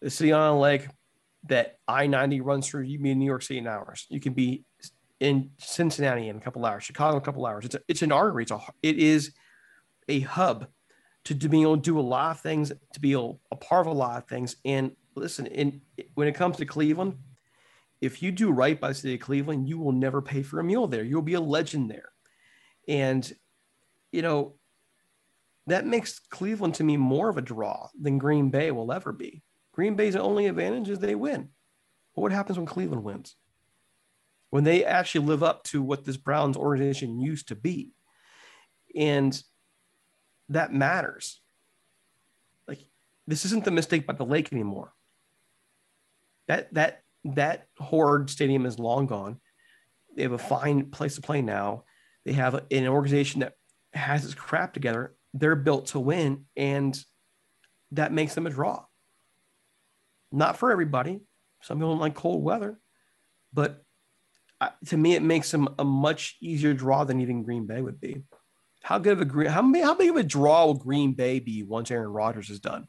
the city on a lake that I 90 runs through. You be in New York City in hours. You can be in Cincinnati in a couple hours, Chicago in a couple hours. It's, a, it's an artery. It's a, it is a hub to, to be able to do a lot of things, to be a, a part of a lot of things. And listen, in, when it comes to Cleveland, if you do right by the city of Cleveland, you will never pay for a meal there. You'll be a legend there. And, you know, that makes Cleveland to me more of a draw than Green Bay will ever be. Green Bay's only advantage is they win. But what happens when Cleveland wins? When they actually live up to what this Browns organization used to be. And that matters. Like this isn't the mistake by the lake anymore. That that that horde stadium is long gone. They have a fine place to play now. They have an organization that has its crap together. They're built to win, and that makes them a draw. Not for everybody. Some people don't like cold weather, but to me, it makes them a much easier draw than even Green Bay would be. How good of a green? How, how big of a draw will Green Bay be once Aaron Rodgers is done?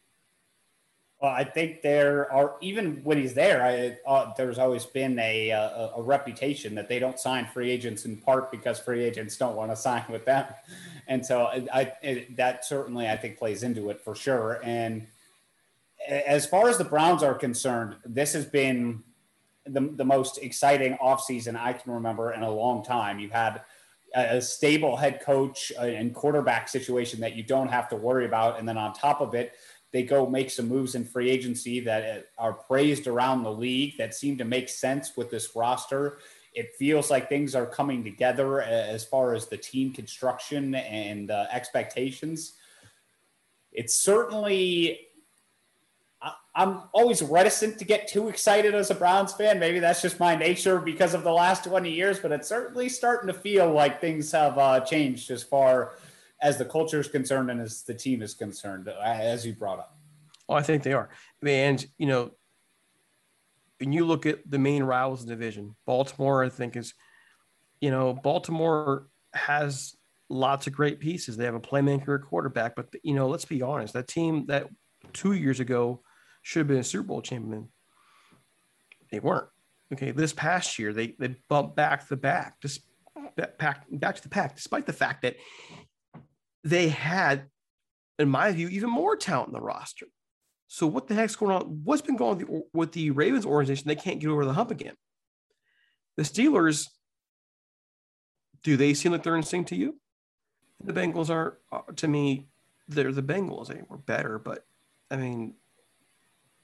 Well, I think there are even when he's there, I, uh, there's always been a, a, a reputation that they don't sign free agents in part because free agents don't want to sign with them, and so I, I that certainly I think plays into it for sure. And as far as the Browns are concerned, this has been the, the most exciting offseason I can remember in a long time. You've had a stable head coach uh, and quarterback situation that you don't have to worry about, and then on top of it they go make some moves in free agency that uh, are praised around the league that seem to make sense with this roster. It feels like things are coming together uh, as far as the team construction and uh, expectations. It's certainly I'm always reticent to get too excited as a Browns fan. Maybe that's just my nature because of the last 20 years, but it's certainly starting to feel like things have uh, changed as far as the culture is concerned and as the team is concerned, as you brought up. Oh, I think they are. And, you know, when you look at the main rivals in the division, Baltimore, I think is, you know, Baltimore has lots of great pieces. They have a playmaker, a quarterback, but you know, let's be honest, that team that two years ago should have been a Super Bowl champion, they weren't. Okay, this past year they they bumped back the back, just back back to the pack, despite the fact that they had, in my view, even more talent in the roster. So what the heck's going on? What's been going on with the Ravens organization? They can't get over the hump again. The Steelers, do they seem like they're in sync to you? The Bengals are, uh, to me, they're the Bengals. They were better, but I mean,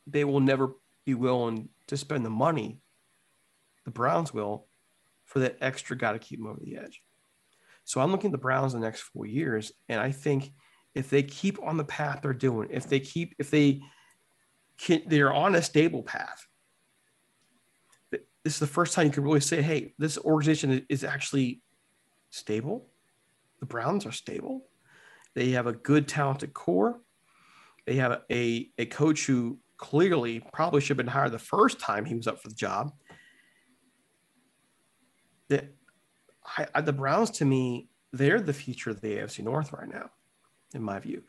they will never be willing to spend the money. The Browns will for that extra guy to keep them over the edge. So I'm looking at the Browns the next four years, and I think if they keep on the path they're doing, if they keep, if they can, they're on a stable path. This is the first time you can really say, "Hey, this organization is actually stable." The Browns are stable. They have a good, talented core. They have a, a coach who clearly probably should have been hired the first time he was up for the job. That I, I, the Browns, to me, they're the future of the AFC North right now, in my view.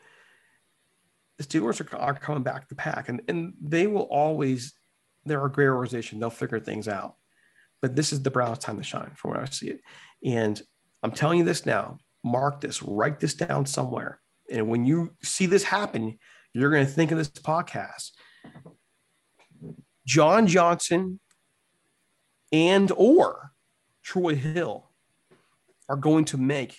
The Steelers are, are coming back to pack, and, and they will always, they're a great organization. They'll figure things out. But this is the Browns' time to shine, from what I see it. And I'm telling you this now mark this, write this down somewhere. And when you see this happen, you're going to think of this podcast. John Johnson and or Troy Hill are going to make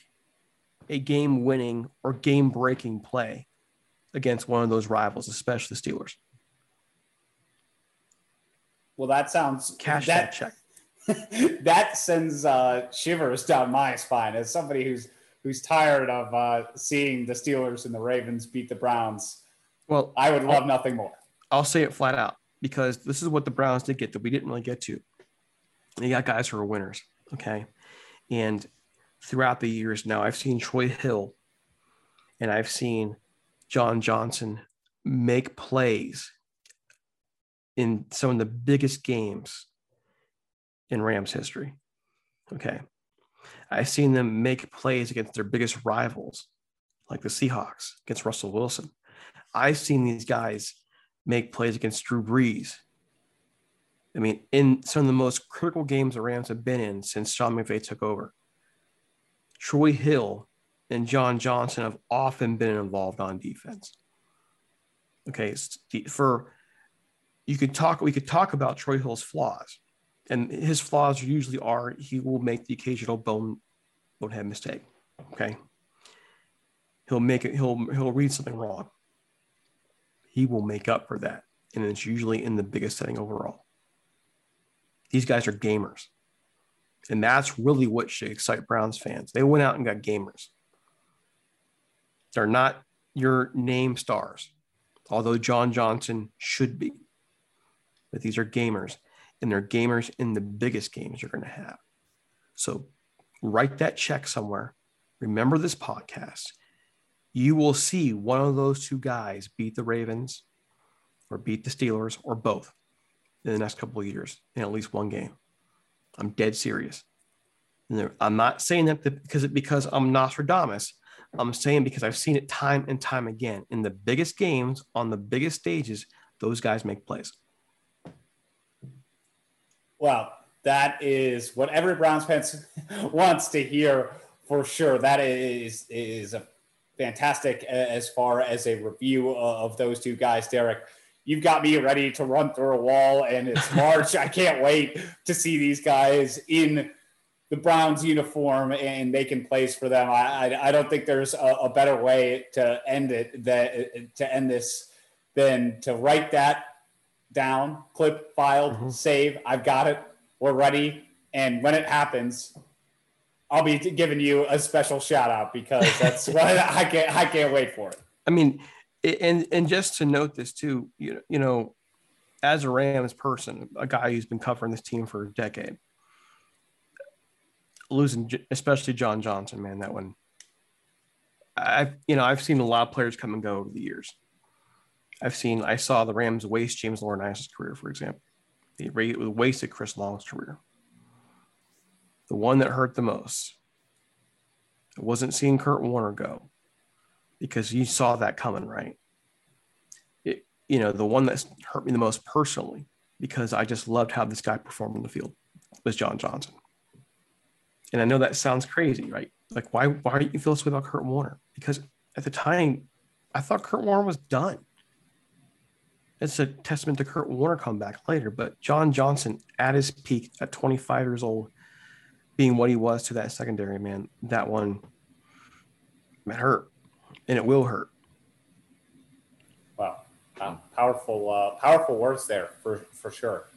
a game winning or game breaking play against one of those rivals, especially the Steelers. Well, that sounds cash that check. that sends uh, shivers down my spine as somebody who's who's tired of uh, seeing the Steelers and the Ravens beat the Browns. Well, I would love I'll, nothing more. I'll say it flat out because this is what the Browns did get that we didn't really get to. They got guys who are winners. Okay. And throughout the years now, I've seen Troy Hill and I've seen John Johnson make plays in some of the biggest games in Rams history. Okay. I've seen them make plays against their biggest rivals, like the Seahawks against Russell Wilson. I've seen these guys make plays against Drew Brees. I mean, in some of the most critical games the Rams have been in since Sean McVay took over. Troy Hill and John Johnson have often been involved on defense. Okay, for you could talk, we could talk about Troy Hill's flaws, and his flaws usually are he will make the occasional bone bonehead mistake. Okay, he'll make it. He'll he'll read something wrong. He will make up for that, and it's usually in the biggest setting overall. These guys are gamers. And that's really what should excite Browns fans. They went out and got gamers. They're not your name stars, although John Johnson should be. But these are gamers, and they're gamers in the biggest games you're going to have. So write that check somewhere. Remember this podcast. You will see one of those two guys beat the Ravens or beat the Steelers or both in the next couple of years in at least one game. I'm dead serious. I'm not saying that because because I'm Nostradamus. I'm saying because I've seen it time and time again in the biggest games on the biggest stages. Those guys make plays. Well, that is what every Browns fan wants to hear for sure. That is is a fantastic as far as a review of those two guys, Derek you've got me ready to run through a wall and it's March. I can't wait to see these guys in the Browns uniform and making plays for them. I, I, I don't think there's a, a, better way to end it that to end this than to write that down, clip, filed, mm-hmm. save. I've got it. We're ready. And when it happens, I'll be giving you a special shout out because that's what I can't I can't wait for it. I mean, and and just to note this too, you know, you know, as a Rams person, a guy who's been covering this team for a decade, losing especially John Johnson, man, that one. I've you know I've seen a lot of players come and go over the years. I've seen I saw the Rams waste James Laurinaitis' career, for example. They wasted Chris Long's career. The one that hurt the most. It wasn't seeing Kurt Warner go because you saw that coming, right? It, you know, the one that hurt me the most personally because I just loved how this guy performed on the field was John Johnson. And I know that sounds crazy, right? Like, why why do you feel this way about Kurt Warner? Because at the time, I thought Kurt Warner was done. It's a testament to Kurt Warner come back later, but John Johnson at his peak at 25 years old, being what he was to that secondary man, that one It hurt, and it will hurt. Wow, um, powerful, uh, powerful words there for for sure.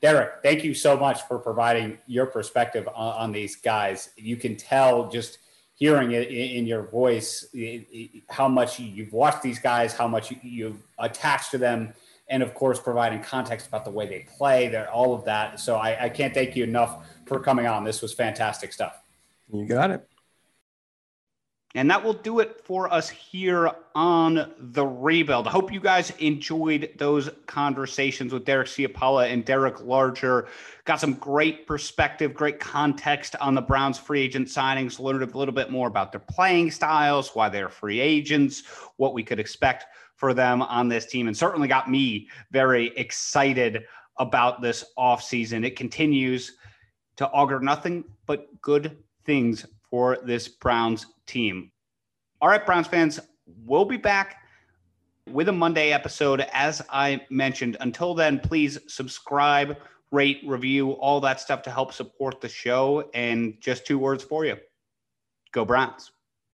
Derek, thank you so much for providing your perspective on, on these guys. You can tell just hearing it in, your voice how much you've watched these guys, how much you, you've attached to them, and of course providing context about the way they play, all of that. So I, I can't thank you enough for coming on. This was fantastic stuff. You got it. And that will do it for us here on the rebuild. I hope you guys enjoyed those conversations with Derek Ciapala and Derek Larger. Got some great perspective, great context on the Browns free agent signings, learned a little bit more about their playing styles, why they're free agents, what we could expect for them on this team, and certainly got me very excited about this offseason. It continues to augur nothing but good things for this Browns team. All right, Browns fans, we'll be back with a Monday episode, as I mentioned. Until then, please subscribe, rate, review, all that stuff to help support the show. And just two words for you go Browns.